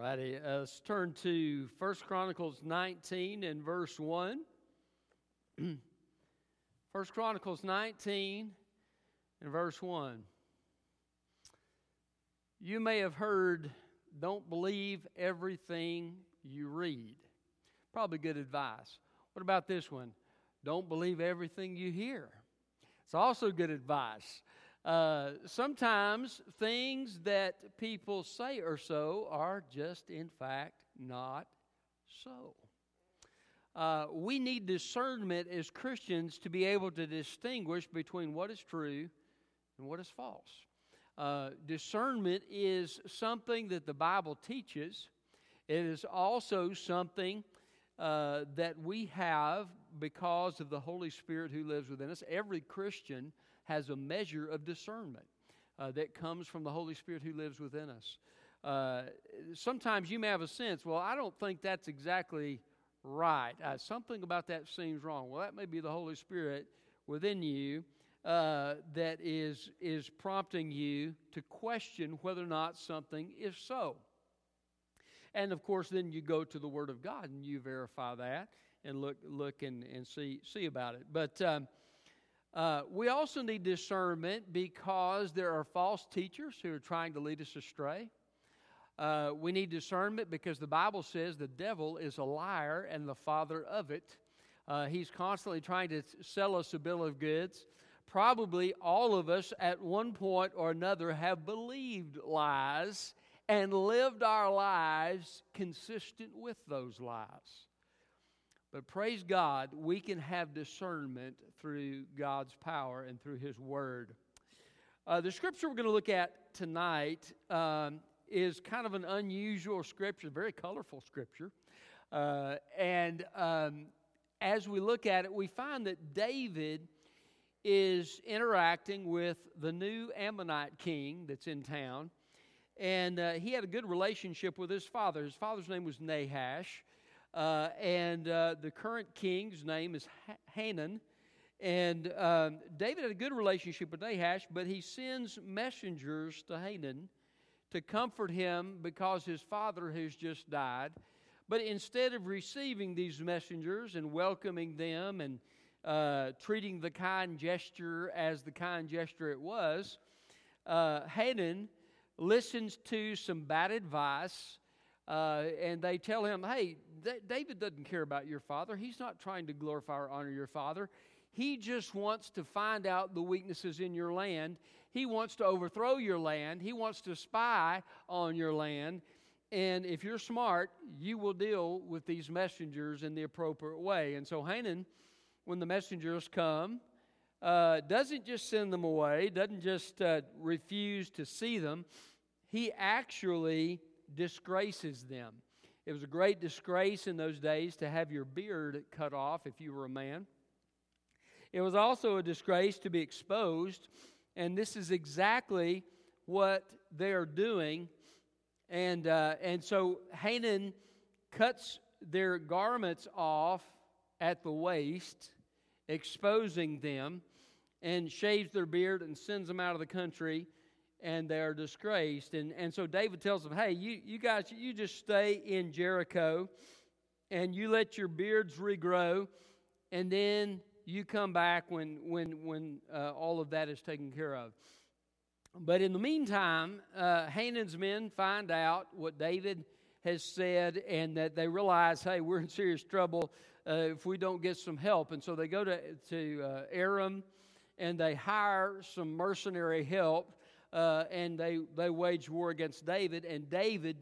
righty. Uh, let's turn to First Chronicles 19 and verse 1. First Chronicles 19 and verse 1. You may have heard, don't believe everything you read. Probably good advice. What about this one? Don't believe everything you hear. It's also good advice. Uh, sometimes things that people say or so are just, in fact, not so. Uh, we need discernment as Christians to be able to distinguish between what is true and what is false. Uh, discernment is something that the Bible teaches, it is also something uh, that we have because of the Holy Spirit who lives within us. Every Christian has a measure of discernment uh, that comes from the Holy Spirit who lives within us. Uh, sometimes you may have a sense, well, I don't think that's exactly right. Uh, something about that seems wrong. Well, that may be the Holy Spirit within you uh, that is, is prompting you to question whether or not something is so. And of course, then you go to the Word of God and you verify that and look, look and, and see, see about it. But um, uh, we also need discernment because there are false teachers who are trying to lead us astray. Uh, we need discernment because the Bible says the devil is a liar and the father of it. Uh, he's constantly trying to sell us a bill of goods. Probably all of us at one point or another have believed lies and lived our lives consistent with those lies. But praise God, we can have discernment through God's power and through His Word. Uh, the scripture we're going to look at tonight um, is kind of an unusual scripture, very colorful scripture. Uh, and um, as we look at it, we find that David is interacting with the new Ammonite king that's in town. And uh, he had a good relationship with his father. His father's name was Nahash. Uh, and uh, the current king's name is Hanan. And um, David had a good relationship with Nahash, but he sends messengers to Hanan to comfort him because his father has just died. But instead of receiving these messengers and welcoming them and uh, treating the kind gesture as the kind gesture it was, uh, Hanan listens to some bad advice uh, and they tell him, hey, D- David doesn't care about your father. He's not trying to glorify or honor your father. He just wants to find out the weaknesses in your land. He wants to overthrow your land. He wants to spy on your land. And if you're smart, you will deal with these messengers in the appropriate way. And so Hanan, when the messengers come, uh, doesn't just send them away, doesn't just uh, refuse to see them. He actually disgraces them. It was a great disgrace in those days to have your beard cut off if you were a man. It was also a disgrace to be exposed, and this is exactly what they are doing. And, uh, and so Hanan cuts their garments off at the waist, exposing them, and shaves their beard and sends them out of the country and they're disgraced. And, and so David tells them, hey, you, you guys, you just stay in Jericho and you let your beards regrow, and then you come back when, when, when uh, all of that is taken care of. But in the meantime, uh, Hanan's men find out what David has said and that they realize, hey, we're in serious trouble uh, if we don't get some help. And so they go to, to uh, Aram and they hire some mercenary help uh, and they, they wage war against David, and David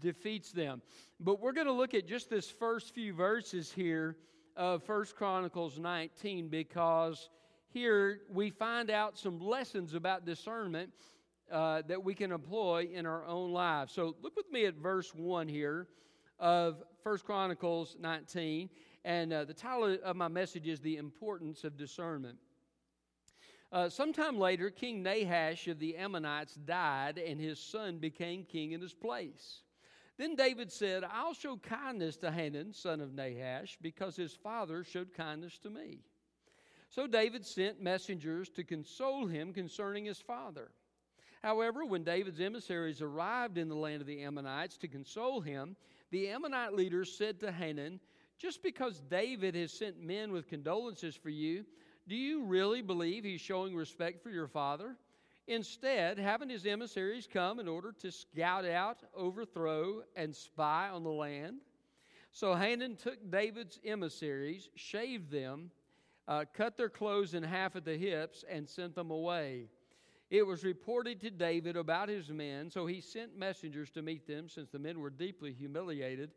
defeats them. But we're going to look at just this first few verses here of First Chronicles 19 because here we find out some lessons about discernment uh, that we can employ in our own lives. So look with me at verse 1 here of First Chronicles 19. And uh, the title of my message is The Importance of Discernment. Uh, sometime later, King Nahash of the Ammonites died, and his son became king in his place. Then David said, I'll show kindness to Hanan, son of Nahash, because his father showed kindness to me. So David sent messengers to console him concerning his father. However, when David's emissaries arrived in the land of the Ammonites to console him, the Ammonite leaders said to Hanan, Just because David has sent men with condolences for you, do you really believe he's showing respect for your father? Instead, having his emissaries come in order to scout out, overthrow, and spy on the land. So Hanan took David's emissaries, shaved them, uh, cut their clothes in half at the hips, and sent them away. It was reported to David about his men, so he sent messengers to meet them, since the men were deeply humiliated.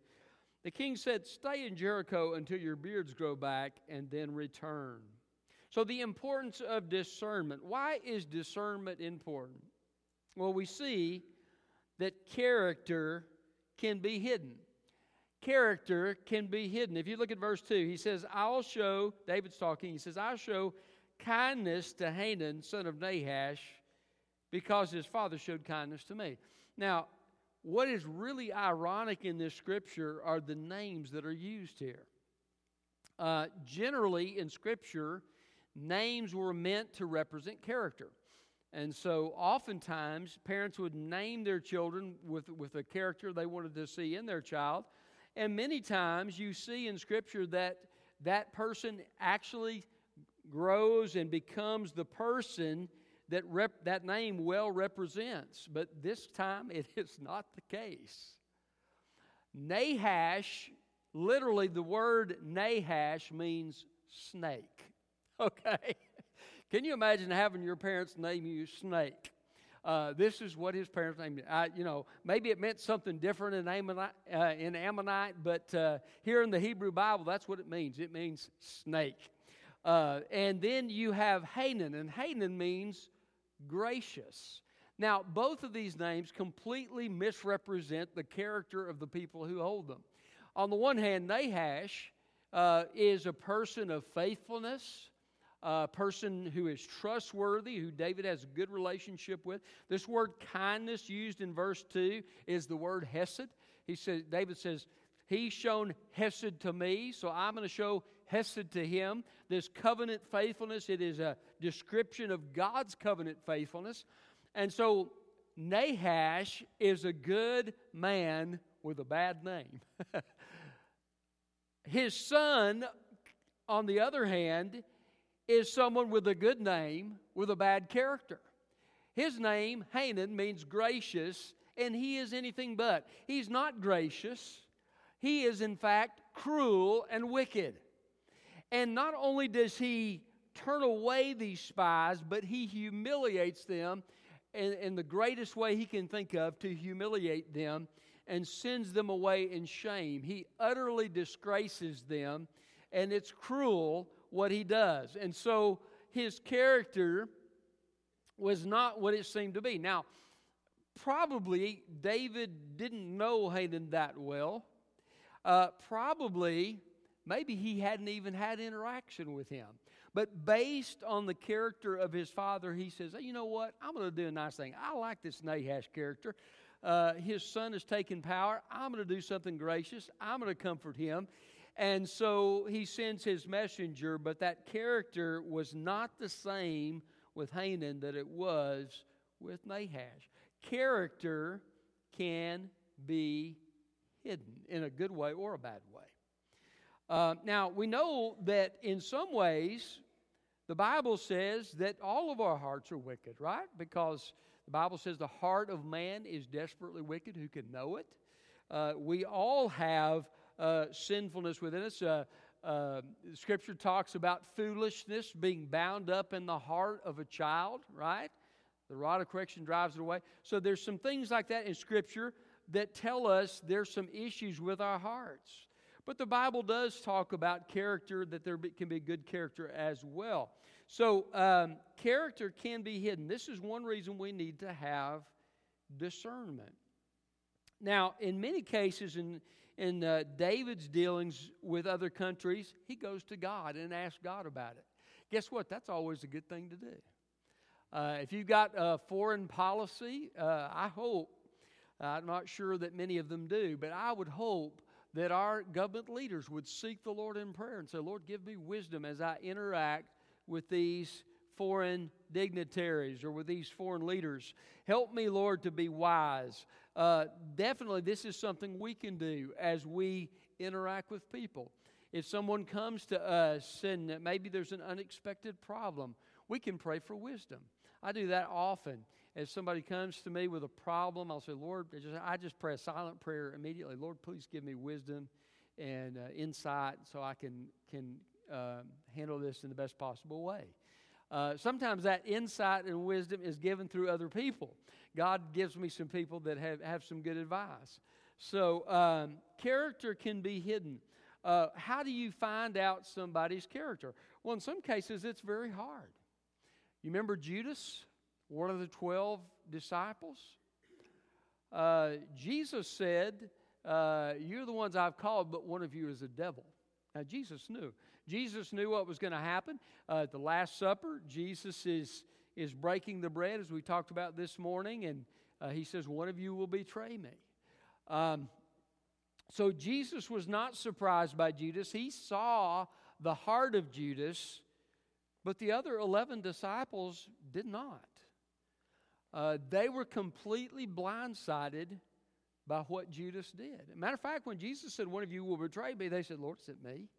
The king said, Stay in Jericho until your beards grow back, and then return. So, the importance of discernment. Why is discernment important? Well, we see that character can be hidden. Character can be hidden. If you look at verse 2, he says, I'll show, David's talking, he says, I'll show kindness to Hanan, son of Nahash, because his father showed kindness to me. Now, what is really ironic in this scripture are the names that are used here. Uh, generally, in scripture, names were meant to represent character. And so, oftentimes, parents would name their children with, with a character they wanted to see in their child. And many times, you see in Scripture that that person actually grows and becomes the person that rep- that name well represents, but this time it is not the case. Nahash, literally the word Nahash means snake. Okay? Can you imagine having your parents name you Snake? Uh, this is what his parents named it. I, you know, maybe it meant something different in Ammonite, uh, in Ammonite but uh, here in the Hebrew Bible, that's what it means. It means snake. Uh, and then you have Hanun, and Hanun means gracious. Now, both of these names completely misrepresent the character of the people who hold them. On the one hand, Nahash uh, is a person of faithfulness, a person who is trustworthy, who David has a good relationship with. This word kindness used in verse 2 is the word hesed. He says, David says, He's shown hesed to me, so I'm going to show hesed to him. This covenant faithfulness, it is a description of God's covenant faithfulness. And so Nahash is a good man with a bad name. His son, on the other hand, is someone with a good name with a bad character. His name, Hanan, means gracious, and he is anything but. He's not gracious, he is, in fact, cruel and wicked. And not only does he turn away these spies, but he humiliates them in, in, the greatest way he can think of to humiliate them and sends them away in shame. He utterly disgraces them, and it's cruel what he does. And so his character was not what it seemed to be. Now, probably David didn't know Hanun that well. Uh, probably Maybe he hadn't even had interaction with him. But based on the character of his father, he says, hey, You know what? I'm going to do a nice thing. I like this Nahash character. Uh, his son has taken power. I'm going to do something gracious. I'm going to comfort him. And so he sends his messenger, but that character was not the same with Hanan that it was with Nahash. Character can be hidden in a good way or a bad way. Uh, now, we know that in some ways, the Bible says that all of our hearts are wicked, right? Because the Bible says the heart of man is desperately wicked. Who can know it? Uh, we all have uh, sinfulness within us. Uh, uh, scripture talks about foolishness being bound up in the heart of a child, right? The rod of correction drives it away. So there's some things like that in Scripture that tell us there's some issues with our hearts. But the Bible does talk about character, that there can be good character as well. So, um, character can be hidden. This is one reason we need to have discernment. Now, in many cases, in, in uh, David's dealings with other countries, he goes to God and asks God about it. Guess what? That's always a good thing to do. Uh, if you've got a foreign policy, uh, I hope, I'm not sure that many of them do, but I would hope that our government leaders would seek the Lord in prayer and say, Lord, give me wisdom as I interact with these foreign dignitaries or with these foreign leaders. Help me, Lord, to be wise. Uh, definitely, this is something we can do as we interact with people. If someone comes to us and maybe there's an unexpected problem, we can pray for wisdom. I do that often. If somebody comes to me with a problem, I'll say, Lord, I just, I just pray a silent prayer immediately. Lord, please give me wisdom and uh, insight so I can, can uh, handle this in the best possible way. Uh, sometimes that insight and wisdom is given through other people. God gives me some people that have, have some good advice. So, um, character can be hidden. Uh, how do you find out somebody's character? Well, in some cases, it's very hard. You remember Judas, one of the 12 disciples? Uh, Jesus said, uh, You're the ones I've called, but one of you is a devil. Now, Jesus knew. Jesus knew what was going to happen. Uh, at the Last Supper, Jesus is, is breaking the bread, as we talked about this morning, and uh, he says, One of you will betray me. Um, so Jesus was not surprised by Judas. He saw the heart of Judas, but the other 11 disciples did not. Uh, they were completely blindsided by what Judas did. matter of fact, when Jesus said, One of you will betray me, they said, Lord, it's me.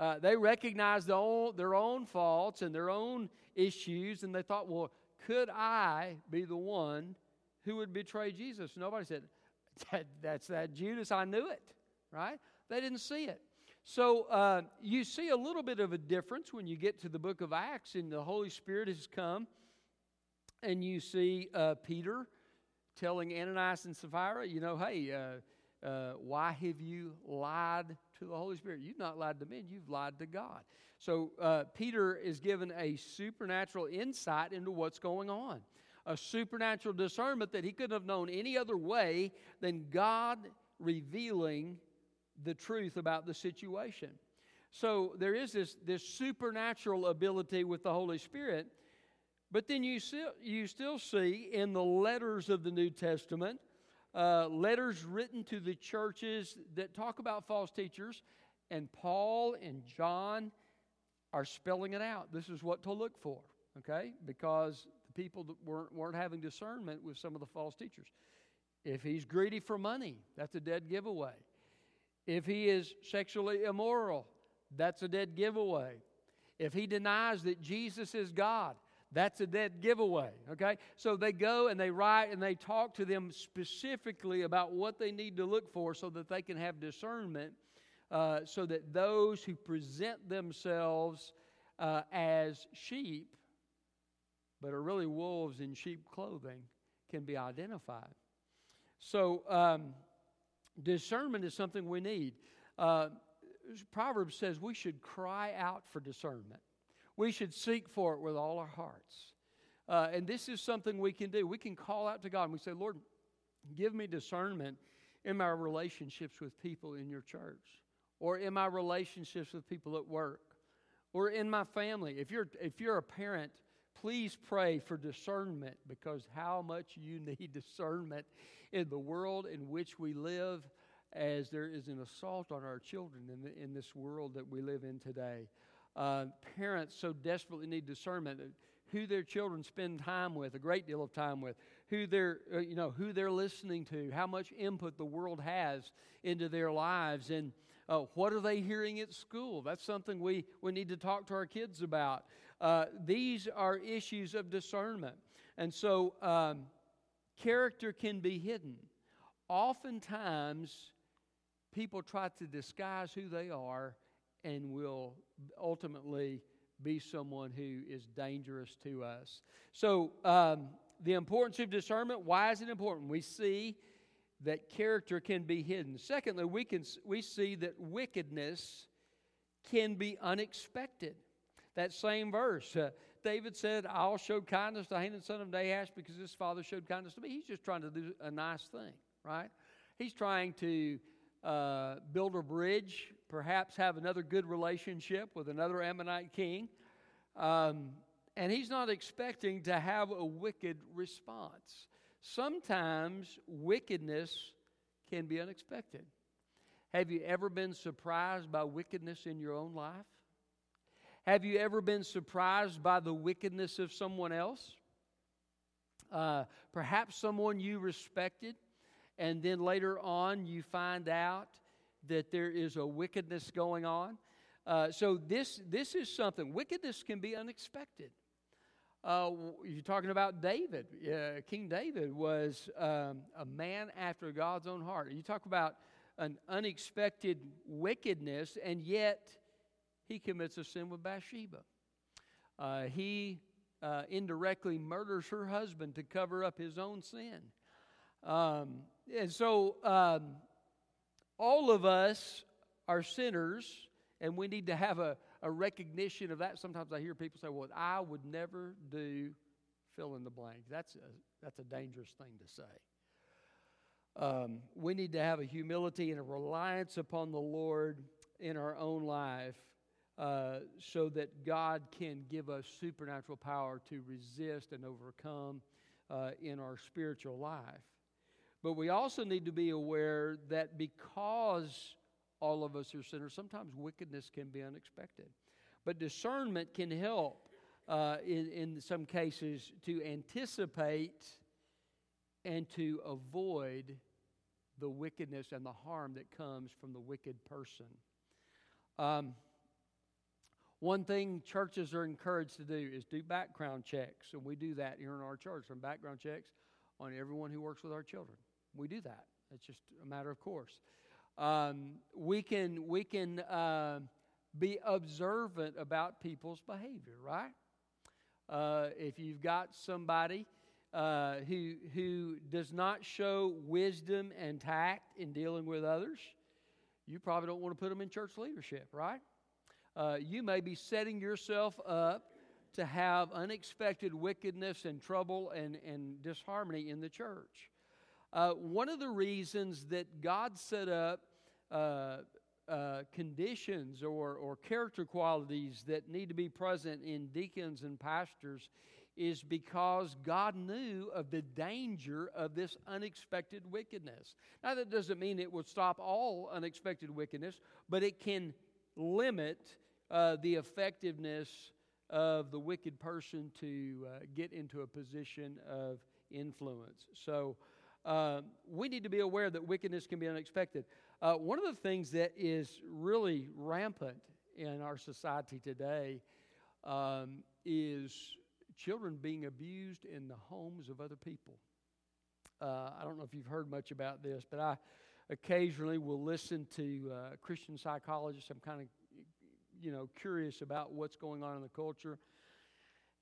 Uh, they recognized their own, their own faults and their own issues, and they thought, Well, could I be the one who would betray Jesus? Nobody said, that, That's that Judas. I knew it, right? They didn't see it. So uh, you see a little bit of a difference when you get to the book of Acts and the Holy Spirit has come, and you see uh, Peter telling Ananias and Sapphira, you know, hey, uh, uh, why have you lied to the Holy Spirit? You've not lied to men, you've lied to God. So uh, Peter is given a supernatural insight into what's going on, a supernatural discernment that he couldn't have known any other way than God revealing the truth about the situation. So there is this, this supernatural ability with the Holy Spirit but then you you still see in the letters of the New Testament, uh, letters written to the churches that talk about false teachers, and Paul and John are spelling it out. This is what to look for, okay? Because the people that weren't, weren't having discernment with some of the false teachers. If he's greedy for money, that's a dead giveaway. If he is sexually immoral, that's a dead giveaway. If he denies that Jesus is God, that's a dead giveaway, okay? So they go and they write and they talk to them specifically about what they need to look for so that they can have discernment, uh, so that those who present themselves uh, as sheep, but are really wolves in sheep clothing, can be identified. So, um, discernment is something we need. Uh, Proverbs says we should cry out for discernment. We should seek for it with all our hearts. Uh, and this is something we can do. We can call out to God and we say, Lord, give me discernment in my relationships with people in your church or in my relationships with people at work or in my family. If you're, if you're a parent, please pray for discernment because how much you need discernment in the world in which we live as there is an assault on our children in, the, in this world that we live in today. Uh, parents so desperately need discernment who their children spend time with, a great deal of time with, who they're, uh, you know, who they're listening to, how much input the world has into their lives, and uh, what are they hearing at school? That's something we, we need to talk to our kids about. Uh, these are issues of discernment. And so, um, character can be hidden. Oftentimes, people try to disguise who they are and will ultimately be someone who is dangerous to us. So, um, the importance of discernment why is it important? We see that character can be hidden. Secondly, we, can, we see that wickedness can be unexpected. That same verse, uh, David said, I'll show kindness to Hanan, son of Nahash, because his father showed kindness to me. He's just trying to do a nice thing, right? He's trying to uh, build a bridge, perhaps have another good relationship with another Ammonite king. Um, and he's not expecting to have a wicked response. Sometimes wickedness can be unexpected. Have you ever been surprised by wickedness in your own life? Have you ever been surprised by the wickedness of someone else? Uh, perhaps someone you respected, and then later on you find out that there is a wickedness going on. Uh, so this this is something. Wickedness can be unexpected. Uh, you're talking about David. Uh, King David was um, a man after God's own heart. You talk about an unexpected wickedness, and yet he commits a sin with Bathsheba. Uh, he uh, indirectly murders her husband to cover up his own sin. Um, and so, um, all of us are sinners, and we need to have a, a recognition of that. Sometimes I hear people say, Well, I would never do fill in the blank. That's a, that's a dangerous thing to say. Um, we need to have a humility and a reliance upon the Lord in our own life uh, so that God can give us supernatural power to resist and overcome uh, in our spiritual life. But we also need to be aware that because all of us are sinners, sometimes wickedness can be unexpected. But discernment can help uh, in, in some cases to anticipate and to avoid the wickedness and the harm that comes from the wicked person. Um, one thing churches are encouraged to do is do background checks, and we do that here in our church. Some background checks on everyone who works with our children. We do that. It's just a matter of course. Um, we can we can uh, be observant about people's behavior, right? Uh, if you've got somebody uh, who who does not show wisdom and tact in dealing with others, you probably don't want to put them in church leadership, right? uh, you may be setting yourself up to have unexpected wickedness and trouble and, and disharmony in the church. Uh, one of the reasons that God set up uh, uh, conditions or, or character qualities that need to be present in deacons and pastors is because God knew of the danger of this unexpected wickedness. Now, that doesn't mean it will stop all unexpected wickedness, but it can limit uh, the effectiveness of the wicked person to uh, get into a position of influence. So uh, we need to be aware that wickedness can be unexpected. Uh, one of the things that is really rampant in our society today um, is children being abused in the homes of other people. Uh, I don't know if you've heard much about this, but I occasionally will listen to uh, Christian psychologists. I'm kind of you know, curious about what's going on in the culture.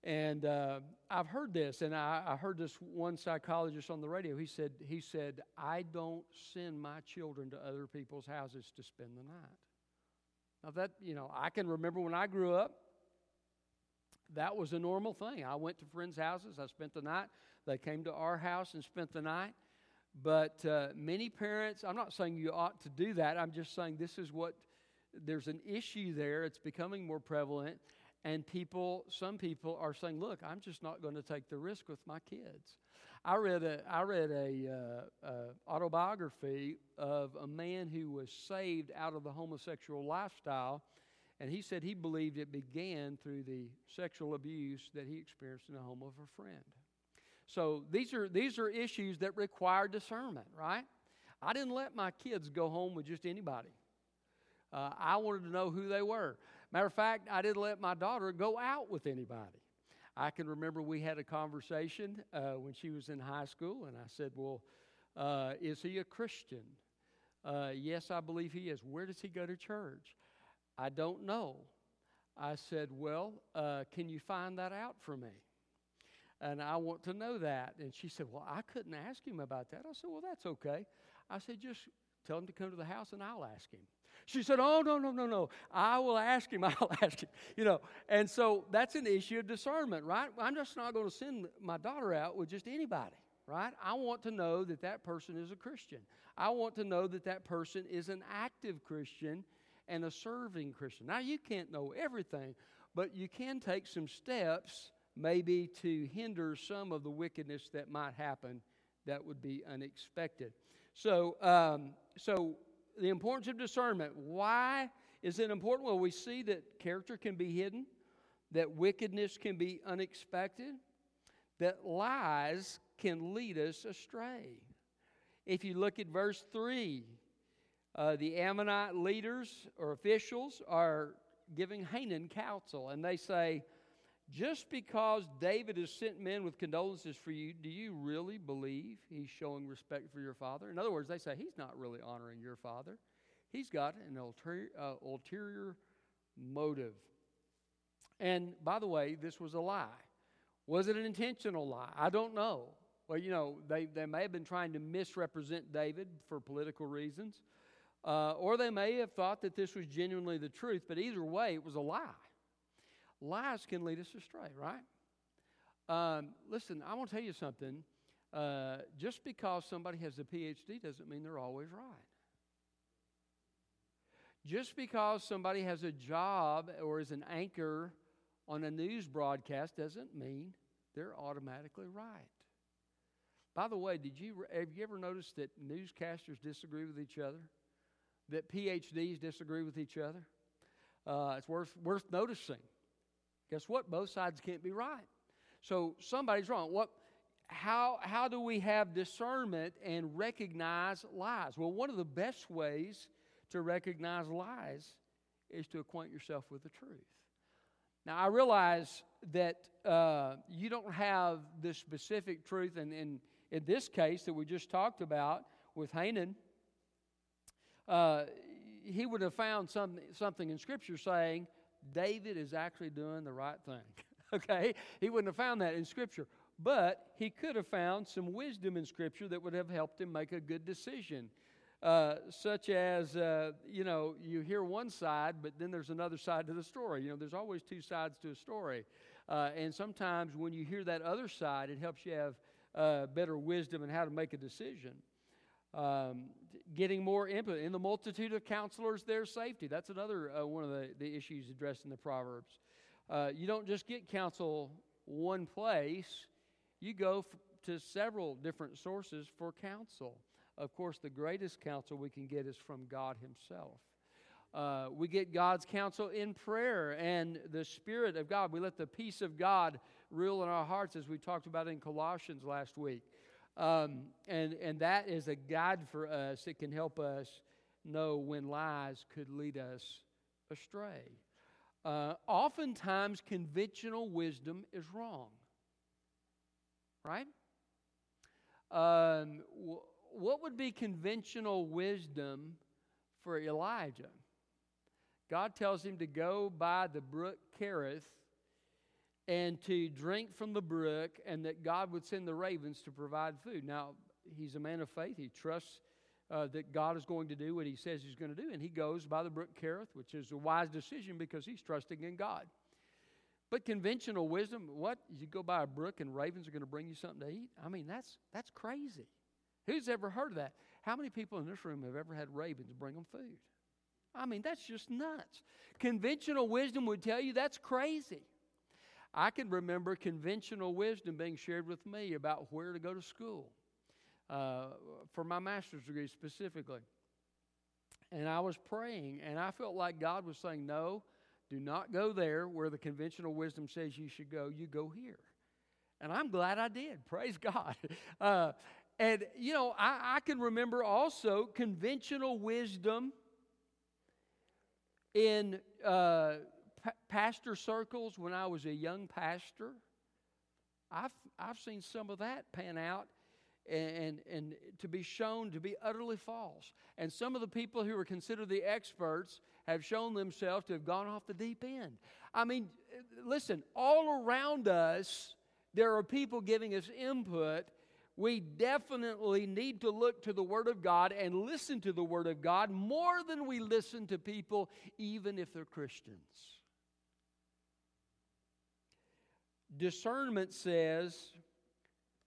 And uh, I've heard this, and I, I, heard this one psychologist on the radio. He said, he said, I don't send my children to other people's houses to spend the night. Now that, you know, I can remember when I grew up, that was a normal thing. I went to friends' houses, I spent the night. They came to our house and spent the night. But uh, many parents, I'm not saying you ought to do that. I'm just saying this is what there's an issue there. It's becoming more prevalent. And people, some people are saying, look, I'm just not going to take the risk with my kids. I read a, I read a, uh, uh, autobiography of a man who was saved out of the homosexual lifestyle, and he said he believed it began through the sexual abuse that he experienced in the home of a friend. So these are these are issues that require discernment, right? I didn't let my kids go home with just anybody. Uh, I wanted to know who they were. Matter of fact, I didn't let my daughter go out with anybody. I can remember we had a conversation uh, when she was in high school, and I said, Well, uh, is he a Christian? Uh, yes, I believe he is. Where does he go to church? I don't know. I said, Well, uh, can you find that out for me? And I want to know that. And she said, Well, I couldn't ask him about that. I said, Well, that's okay. I said, Just tell him to come to the house and I'll ask him. She said, Oh, no, no, no, no. I will ask him. I'll ask him. You know, and so that's an issue of discernment, right? I'm just not going to send my daughter out with just anybody, right? I want to know that that person is a Christian. I want to know that that person is an active Christian and a serving Christian. Now, you can't know everything, but you can take some steps maybe to hinder some of the wickedness that might happen that would be unexpected. So, um, so the importance of discernment. Why is it important? Well, we see that character can be hidden, that wickedness can be unexpected, that lies can lead us astray. If you look at verse 3, uh, the Ammonite leaders or officials are giving Hanan counsel, and they say, Just because David has sent men with condolences for you, do you really believe he's showing respect for your father? In other words, they say, He's not really honoring your father. He's got an ulterior, uh, ulterior motive. And by the way, this was a lie. Was it an intentional lie? I don't know. Well, you know, they, they may have been trying to misrepresent David for political reasons, uh, or they may have thought that this was genuinely the truth, but either way, it was a lie. Lies can lead us astray, right? Um, listen, I want to tell you something. Uh, just because somebody has a PhD doesn't mean they're always right. Just because somebody has a job or is an anchor on a news broadcast doesn't mean they're automatically right. By the way, did you have you ever noticed that newscasters disagree with each other? That PhDs disagree with each other? Uh, it's worth worth noticing. Guess what? Both sides can't be right. So somebody's wrong. What? How how do we have discernment and recognize lies? Well, one of the best ways to recognize lies is to acquaint yourself with the truth. Now, I realize that uh, you don't have the specific truth, and, and in this case that we just talked about with Hanan, uh, he would have found some, something in Scripture saying David is actually doing the right thing. okay? He wouldn't have found that in Scripture. But he could have found some wisdom in Scripture that would have helped him make a good decision. Uh, such as, uh, you know, you hear one side, but then there's another side to the story. You know, there's always two sides to a story. Uh, and sometimes when you hear that other side, it helps you have uh, better wisdom and how to make a decision. Um, getting more input. In the multitude of counselors, there's safety. That's another uh, one of the, the issues addressed in the Proverbs. Uh, you don't just get counsel one place, you go f- to several different sources for counsel. Of course, the greatest counsel we can get is from God Himself. Uh, we get God's counsel in prayer and the Spirit of God. We let the peace of God rule in our hearts, as we talked about in Colossians last week. Um, and, and that is a guide for us. It can help us know when lies could lead us astray. Uh, oftentimes, conventional wisdom is wrong. Right? Um, what would be conventional wisdom for Elijah? God tells him to go by the brook Kerith and to drink from the brook, and that God would send the ravens to provide food. Now, he's a man of faith. He trusts uh, that God is going to do what he says he's going to do, and he goes by the brook Kerith, which is a wise decision because he's trusting in God. But conventional wisdom, what? You go by a brook and ravens are going to bring you something to eat? I mean, that's, that's crazy. Who's ever heard of that? How many people in this room have ever had ravens bring them food? I mean, that's just nuts. Conventional wisdom would tell you that's crazy. I can remember conventional wisdom being shared with me about where to go to school uh, for my master's degree specifically. And I was praying, and I felt like God was saying, No, do not go there where the conventional wisdom says you should go. You go here. And I'm glad I did. Praise God. Uh, and, you know, I, I can remember also conventional wisdom in. Uh, pastor circles when I was a young pastor. I've, I've seen some of that pan out and, and, and to be shown to be utterly false. And some of the people who are considered the experts have shown themselves to have gone off the deep end. I mean, listen, all around us, there are people giving us input. We definitely need to look to the Word of God and listen to the Word of God more than we listen to people, even if they're Christians. Discernment says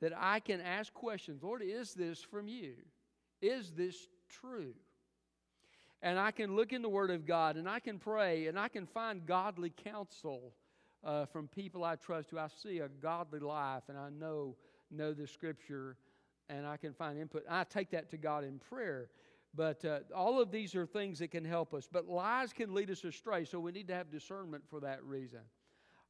that I can ask questions Lord, is this from you? Is this true? And I can look in the Word of God and I can pray and I can find godly counsel uh, from people I trust who I see a godly life and I know know the Scripture and I can find input. I take that to God in prayer. But uh, all of these are things that can help us. But lies can lead us astray, so we need to have discernment for that reason.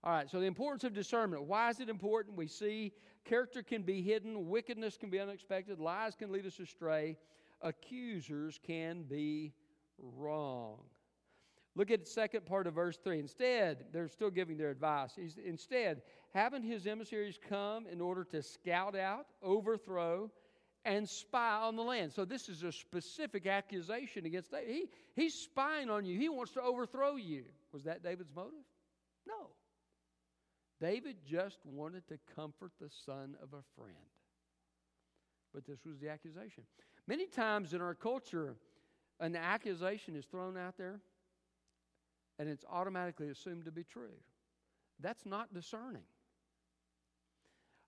All right, so the importance of discernment. Why is it important? We see character can be hidden, wickedness can be unexpected, lies can lead us astray, accusers can be wrong. Look at the second part of verse 3. Instead, they're still giving their advice. He's, instead, haven't his emissaries come in order to scout out, overthrow, and spy on the land? So, this is a specific accusation against David. He, he's spying on you, he wants to overthrow you. Was that David's motive? No. David just wanted to comfort the son of a friend. But this was the accusation. Many times in our culture, an accusation is thrown out there and it's automatically assumed to be true. That's not discerning.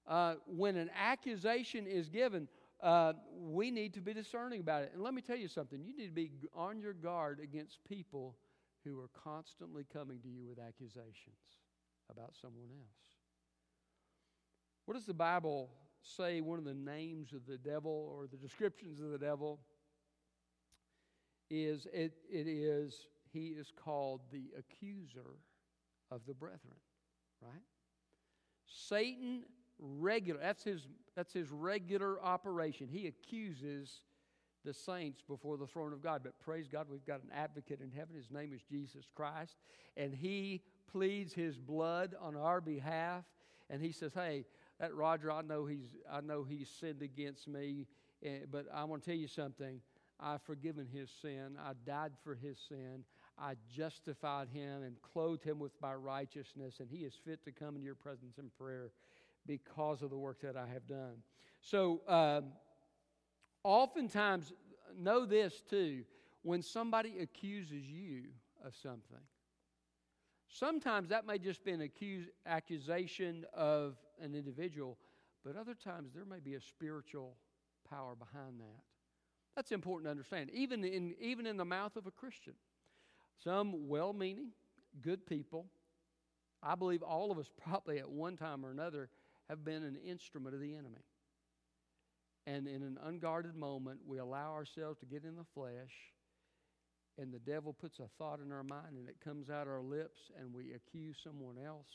Uh, when an accusation is given, uh, we need to be discerning about it. And let me tell you something you need to be on your guard against people who are constantly coming to you with accusations about someone else. What does the Bible say one of the names of the devil or the descriptions of the devil is it, it is he is called the accuser of the brethren, right? Satan regular that's his that's his regular operation. He accuses the saints before the throne of God. But praise God, we've got an advocate in heaven. His name is Jesus Christ, and he pleads his blood on our behalf. And he says, "Hey, that Roger, I know he's I know he's sinned against me, eh, but I want to tell you something. I've forgiven his sin. I died for his sin. I justified him and clothed him with my righteousness, and he is fit to come into your presence in prayer because of the work that I have done. So, um, oftentimes, know this too when somebody accuses you of something, sometimes that may just be an accusation of an individual, but other times there may be a spiritual power behind that. That's important to understand, even in, even in the mouth of a Christian. Some well meaning, good people. I believe all of us probably at one time or another have been an instrument of the enemy. And in an unguarded moment, we allow ourselves to get in the flesh, and the devil puts a thought in our mind, and it comes out our lips, and we accuse someone else.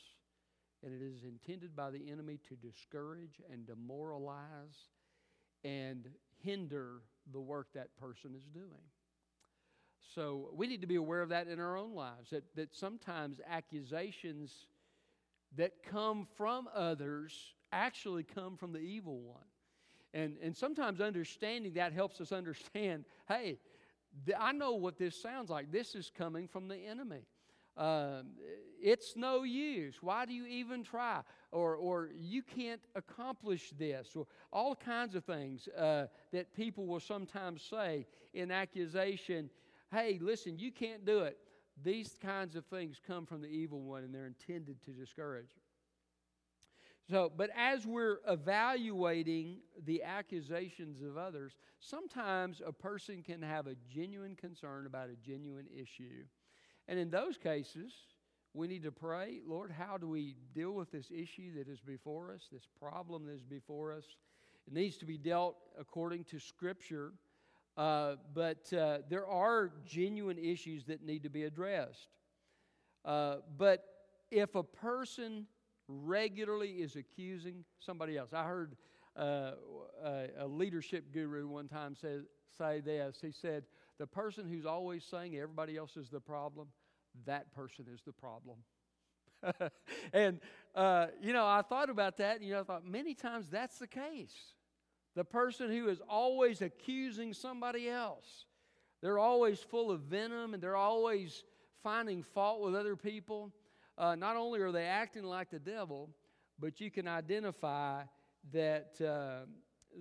And it is intended by the enemy to discourage and demoralize and hinder the work that person is doing. So we need to be aware of that in our own lives, that, that sometimes accusations that come from others actually come from the evil one. And, and sometimes understanding that helps us understand hey, th- I know what this sounds like. This is coming from the enemy. Uh, it's no use. Why do you even try? Or, or you can't accomplish this, or all kinds of things uh, that people will sometimes say in accusation hey, listen, you can't do it. These kinds of things come from the evil one and they're intended to discourage. So, but as we're evaluating the accusations of others, sometimes a person can have a genuine concern about a genuine issue. And in those cases, we need to pray, Lord, how do we deal with this issue that is before us, this problem that is before us? It needs to be dealt according to Scripture. Uh, but uh, there are genuine issues that need to be addressed. Uh, but if a person regularly is accusing somebody else, I heard uh, a leadership guru one time say, say this. He said, The person who's always saying everybody else is the problem, that person is the problem. and, uh, you know, I thought about that, and, you know, I thought many times that's the case the person who is always accusing somebody else. They're always full of venom and they're always finding fault with other people. Uh, not only are they acting like the devil, but you can identify that, uh,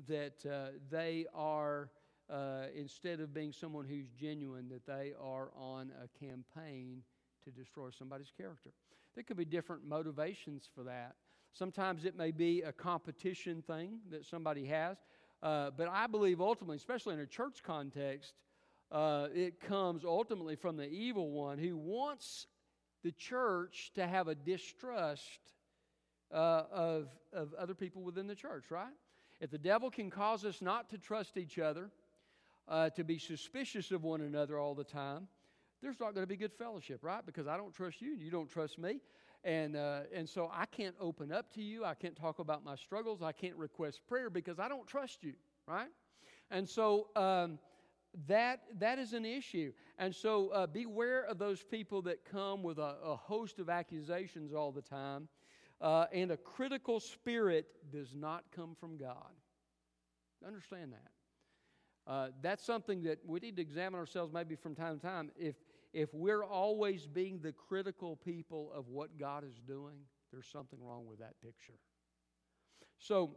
that uh, they are, uh, instead of being someone who's genuine, that they are on a campaign to destroy somebody's character. There could be different motivations for that. Sometimes it may be a competition thing that somebody has. Uh, but I believe ultimately, especially in a church context, uh, it comes ultimately from the evil one who wants the church to have a distrust uh, of, of other people within the church, right? If the devil can cause us not to trust each other, uh, to be suspicious of one another all the time, there's not going to be good fellowship, right? Because I don't trust you and you don't trust me. And, uh, and so I can't open up to you. I can't talk about my struggles. I can't request prayer because I don't trust you, right? And so um, that, that is an issue. And so uh, beware of those people that come with a, a host of accusations all the time. Uh, and a critical spirit does not come from God. Understand that. Uh, that's something that we need to examine ourselves maybe from time to time. If, if we're always being the critical people of what God is doing, there's something wrong with that picture. So,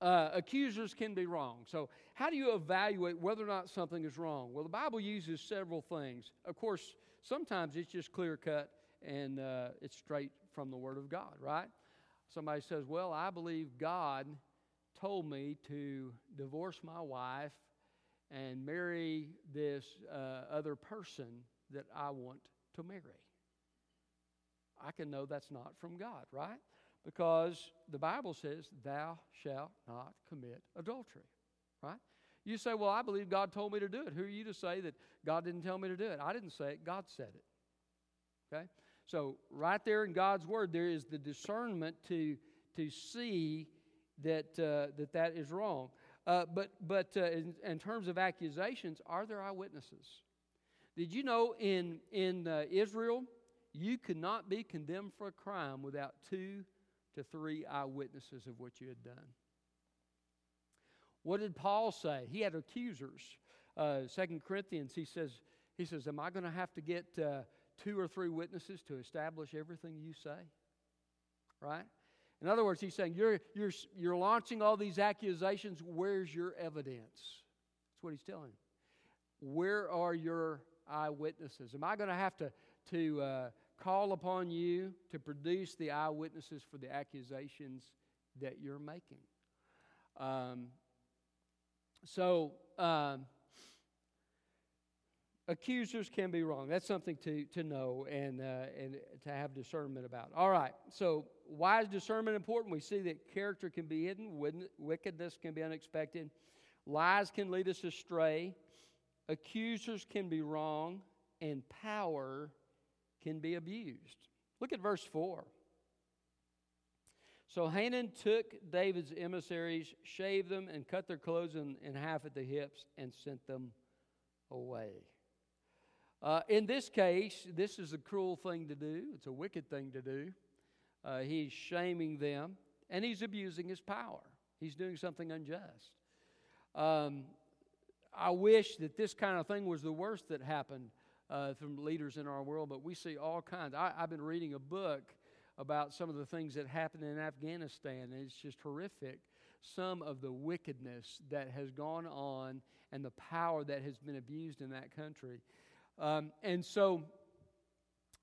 uh, accusers can be wrong. So, how do you evaluate whether or not something is wrong? Well, the Bible uses several things. Of course, sometimes it's just clear cut and uh, it's straight from the Word of God, right? Somebody says, Well, I believe God told me to divorce my wife and marry this uh, other person that I want to marry. I can know that's not from God, right? Because the Bible says, Thou shalt not commit adultery, right? You say, Well, I believe God told me to do it. Who are you to say that God didn't tell me to do it? I didn't say it, God said it. Okay? So, right there in God's Word, there is the discernment to, to see that, uh, that that is wrong. Uh, but but uh, in, in, terms of accusations, are there eyewitnesses? Did you know in, in uh, Israel, you could not be condemned for a crime without two to three eyewitnesses of what you had done? What did Paul say? He had accusers. Uh, Second Corinthians, he says, he says, Am I going to have to get uh, two or three witnesses to establish everything you say? Right? In other words, he's saying, you're, you're, you're launching all these accusations. Where's your evidence? That's what he's telling. Where are your eyewitnesses? Am I going to have to, to uh, call upon you to produce the eyewitnesses for the accusations that you're making? Um, so, um, accusers can be wrong. That's something to, to know and, uh, and to have discernment about. All right, so why is discernment important? We see that character can be hidden, wickedness can be unexpected, lies can lead us astray, accusers can be wrong, and power can be abused. Look at verse 4. So Hanun took David's emissaries, shaved them, and cut their clothes in, in half at the hips, and sent them away. Uh, in this case, this is a cruel thing to do. It's a wicked thing to do. Uh, he's shaming them, and he's abusing his power. He's doing something unjust. Um, I wish that this kind of thing was the worst that happened uh, from leaders in our world, but we see all kinds. I, I've been reading a book about some of the things that happened in Afghanistan, and it's just horrific. Some of the wickedness that has gone on and the power that has been abused in that country. Um, and so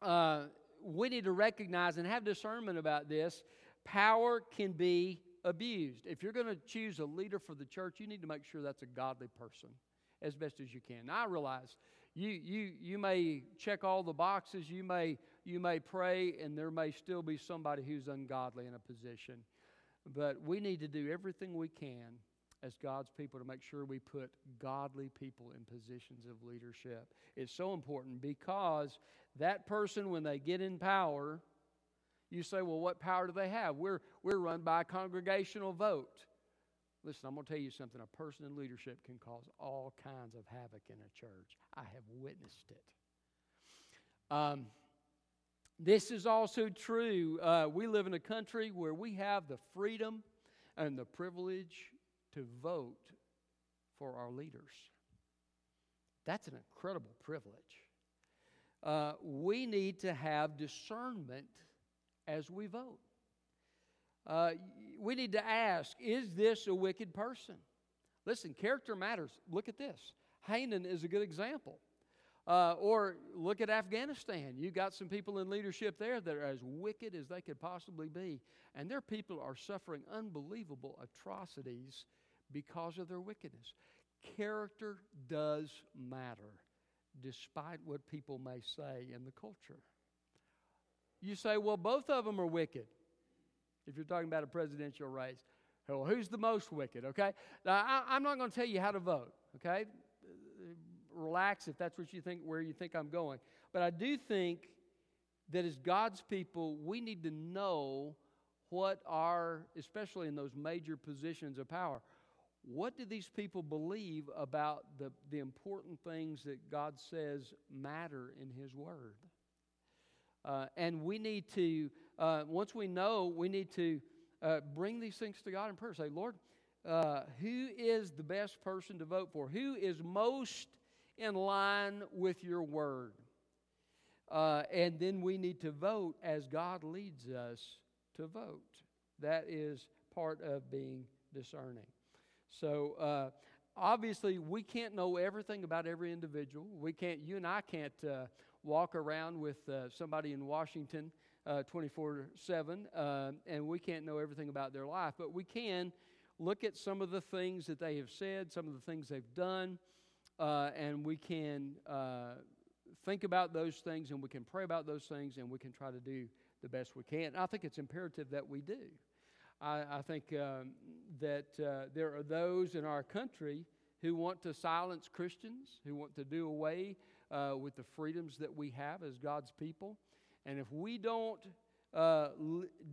uh, we need to recognize and have discernment about this. Power can be abused. If you're going to choose a leader for the church, you need to make sure that's a godly person as best as you can. Now, I realize you, you, you may check all the boxes, you may, you may pray, and there may still be somebody who's ungodly in a position. But we need to do everything we can as God's people to make sure we put godly people in positions of leadership. It's so important because that person, when they get in power, you say, well, what power do they have? We're, we're run by a congregational vote. Listen, I'm going to tell you something. A person in leadership can cause all kinds of havoc in a church. I have witnessed it. Um, this is also true. Uh, we live in a country where we have the freedom and the privilege to vote for our leaders. That's an incredible privilege. Uh, we need to have discernment as we vote. Uh, we need to ask is this a wicked person? Listen, character matters. Look at this. Hanun is a good example. Uh, or look at Afghanistan. You got some people in leadership there that are as wicked as they could possibly be, and their people are suffering unbelievable atrocities because of their wickedness. Character does matter, despite what people may say in the culture. You say, well, both of them are wicked. If you're talking about a presidential race, Well, who's the most wicked? Okay. Now, I, am not going to tell you how to vote. Okay. Relax if that's what you think, where you think I'm going. But I do think that as God's people, we need to know what are, especially in those major positions of power, what do these people believe about the, the important things that God says matter in His Word? Uh, and we need to, uh, once we know, we need to uh, bring these things to God in prayer. Say, Lord, uh, who is the best person to vote for? Who is most in line with your Word? Uh, and then we need to vote as God leads us to vote. That is part of being discerning. So, uh, obviously, we can't know everything about every individual. We can't, you and I can't uh, walk around with somebody in Washington 24 7, uh, and we can't know everything about their life, but we can look at some of the things that they have said, some of the things they've done, uh, and we can think about those things and we can pray about those things and we can try to do the best we can. I think it's imperative that we do. I, I think um, that uh, there are those in our country who want to silence Christians, who want to do away uh, with the freedoms that we have as God's people. And if we don't, uh,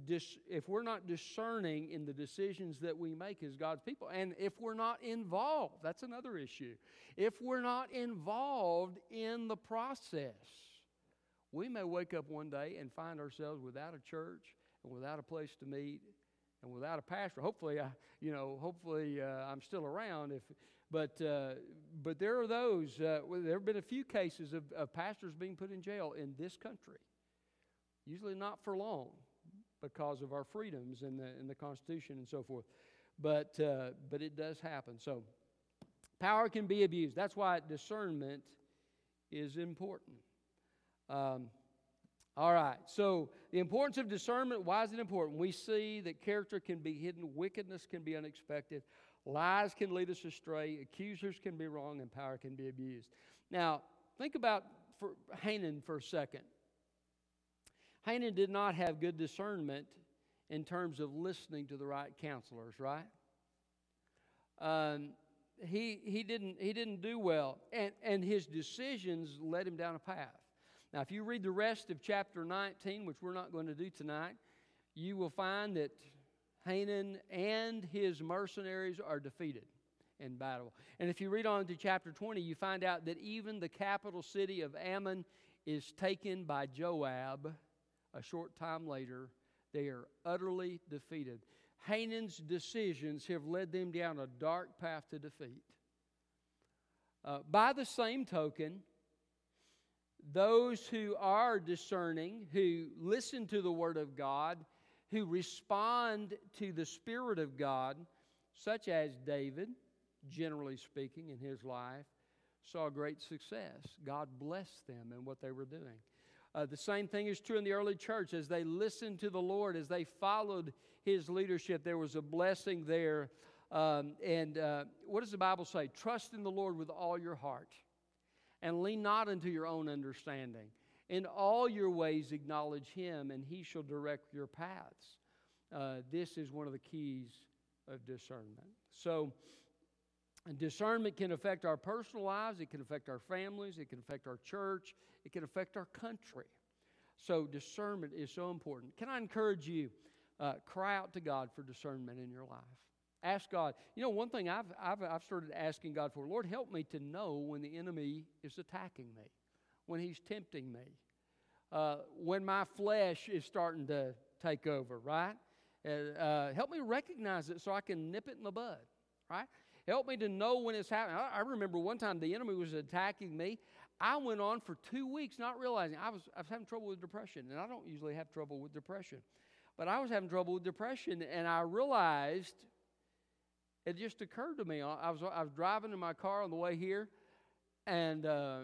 dis- if we're not discerning in the decisions that we make as God's people, and if we're not involved, that's another issue. If we're not involved in the process, we may wake up one day and find ourselves without a church and without a place to meet and without a pastor. Hopefully, I, you know, hopefully uh, I'm still around. If, but uh, but there are those. Uh, there have been a few cases of, of pastors being put in jail in this country. Usually not for long, because of our freedoms in the in the Constitution and so forth. But uh, but it does happen. So power can be abused. That's why discernment is important. Um, all right, so the importance of discernment, why is it important? We see that character can be hidden, wickedness can be unexpected, lies can lead us astray, accusers can be wrong, and power can be abused. Now, think about for Hanun for a second. Hanun did not have good discernment in terms of listening to the right counselors, right? Um, he, he, didn't, he didn't do well, and, and his decisions led him down a path. Now, if you read the rest of chapter 19, which we're not going to do tonight, you will find that Hanun and his mercenaries are defeated in battle. And if you read on to chapter 20, you find out that even the capital city of Ammon is taken by Joab a short time later. They are utterly defeated. Hanun's decisions have led them down a dark path to defeat. Uh, by the same token, those who are discerning, who listen to the Word of God, who respond to the Spirit of God, such as David, generally speaking, in his life, saw great success. God blessed them in what they were doing. Uh, the same thing is true in the early church. As they listened to the Lord, as they followed His leadership, there was a blessing there. Um, and uh, what does the Bible say? Trust in the Lord with all your heart and lean not unto your own understanding. In all your ways acknowledge him, and he shall direct your paths. Uh, this is one of the keys of discernment. So, discernment can affect our personal lives, it can affect our families, it can affect our church, it can affect our country. So, discernment is so important. Can I encourage you? Uh, cry out to God for discernment in your life. Ask God. You know, one thing I've, I've, I've started asking God for, Lord, help me to know when the enemy is attacking me, when he's tempting me, uh, when my flesh is starting to take over, right? Uh, uh, help me recognize it so I can nip it in the bud, right? Help me to know when it's happening. I, I remember one time the enemy was attacking me. I went on for two weeks not realizing I was, I was having trouble with depression, and I don't usually have trouble with depression. But I was having trouble with depression, and I realized it just occurred to me. I was, I was driving in my car on the way here, and uh,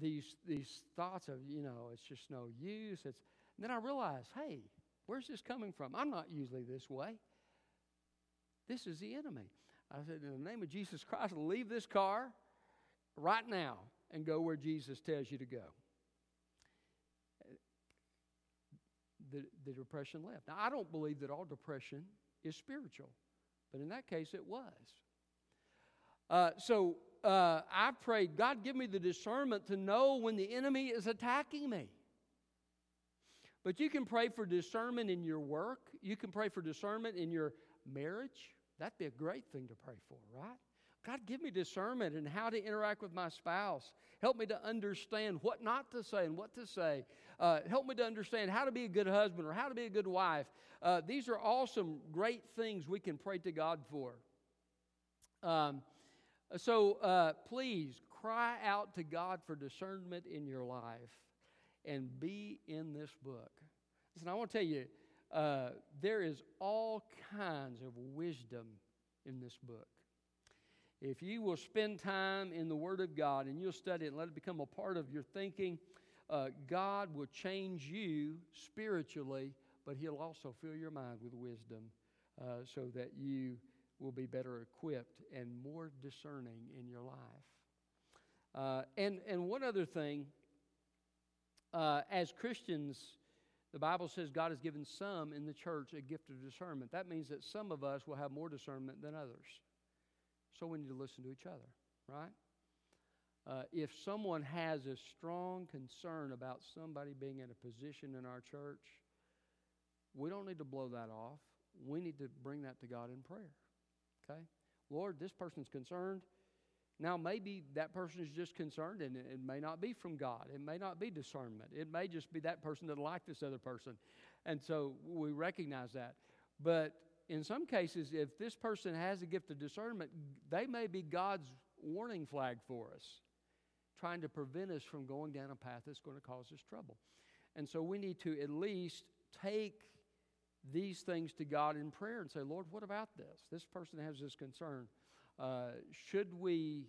these, these thoughts of, you know, it's just no use. It's, then I realized, hey, where's this coming from? I'm not usually this way. This is the enemy. I said, in the name of Jesus Christ, leave this car right now and go where Jesus tells you to go. The, the depression left. Now, I don't believe that all depression is spiritual. But in that case, it was. Uh, so uh, I prayed, God, give me the discernment to know when the enemy is attacking me. But you can pray for discernment in your work. You can pray for discernment in your marriage. That'd be a great thing to pray for, right? God, give me discernment and how to interact with my spouse. Help me to understand what not to say and what to say. Uh, help me to understand how to be a good husband or how to be a good wife. Uh, these are all some great things we can pray to God for. Um, so uh, please cry out to God for discernment in your life and be in this book. Listen, I want to tell you, uh, there is all kinds of wisdom in this book. If you will spend time in the Word of God and you'll study it and let it become a part of your thinking, uh, God will change you spiritually, but He'll also fill your mind with wisdom uh, so that you will be better equipped and more discerning in your life. Uh, and, and one other thing, uh, as Christians, the Bible says God has given some in the church a gift of discernment. That means that some of us will have more discernment than others. So we need to listen to each other, right? Uh, if someone has a strong concern about somebody being in a position in our church, we don't need to blow that off. We need to bring that to God in prayer. Okay? Lord, this person's concerned. Now, maybe that person is just concerned and it may not be from God. It may not be discernment. It may just be that person doesn't like this other person. And so we recognize that. But in some cases, if this person has a gift of discernment, they may be God's warning flag for us, trying to prevent us from going down a path that's going to cause us trouble. And so we need to at least take these things to God in prayer and say, Lord, what about this? This person has this concern. Uh, should we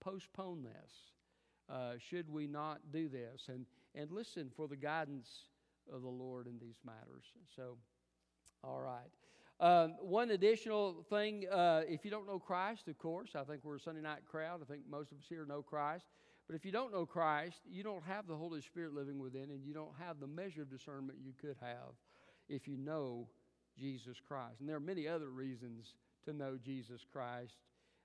postpone this? Uh, should we not do this? And, and listen for the guidance of the Lord in these matters. So, all right. Um, one additional thing uh, if you don't know Christ, of course, I think we're a Sunday night crowd. I think most of us here know Christ. But if you don't know Christ, you don't have the Holy Spirit living within, and you don't have the measure of discernment you could have if you know Jesus Christ. And there are many other reasons to know Jesus Christ.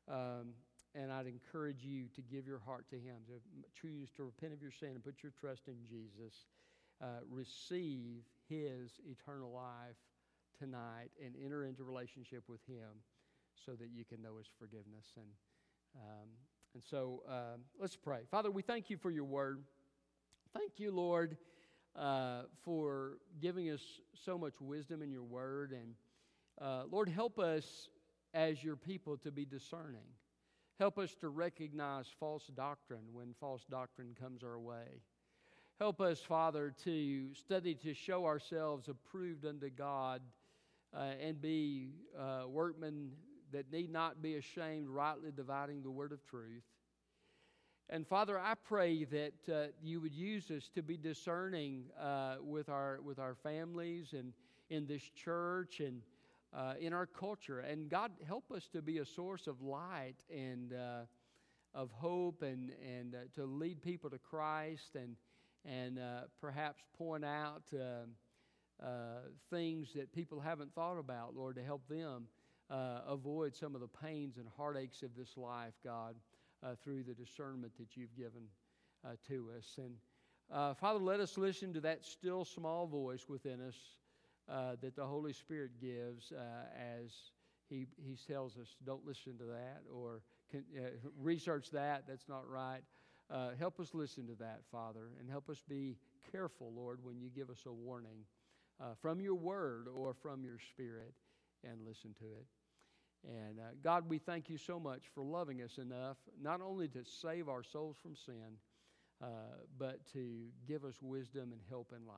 Um, and I'd encourage you to give your heart to Him, to choose to repent of your sin and put your trust in Jesus. Uh, receive His eternal life tonight and enter into relationship with Him so that you can know His forgiveness. And, um, and so uh, let's pray. Father, we thank you for your word. Thank you, Lord uh, for giving us so much wisdom in your word. And uh, Lord, help us as your people to be discerning. Help us to recognize false doctrine when false doctrine comes our way. Help us, Father, to study to show ourselves approved unto God uh, and be uh, workmen that need not be ashamed, rightly dividing the word of truth. And Father, I pray that uh, you would use us to be discerning uh, with, our, with our families and in this church and uh, in our culture. And God, help us to be a source of light and uh, of hope and, and uh, to lead people to Christ and, and uh, perhaps point out things that people haven't thought about, Lord, to help them avoid some of the pains and heartaches of this life, God uh, through the discernment that you've given uh, to us. And uh, Father, let us listen to that still small voice within us uh, that the Holy Spirit gives uh, as he, he tells us, don't listen to that or can, research that, that's not right. help us listen to that, Father, and help us be careful, Lord, when you give us a warning from your word or from your spirit and listen to it. And uh, God, we thank you so much for loving us enough, not only to save our souls from sin, uh, but to give us wisdom and help in life.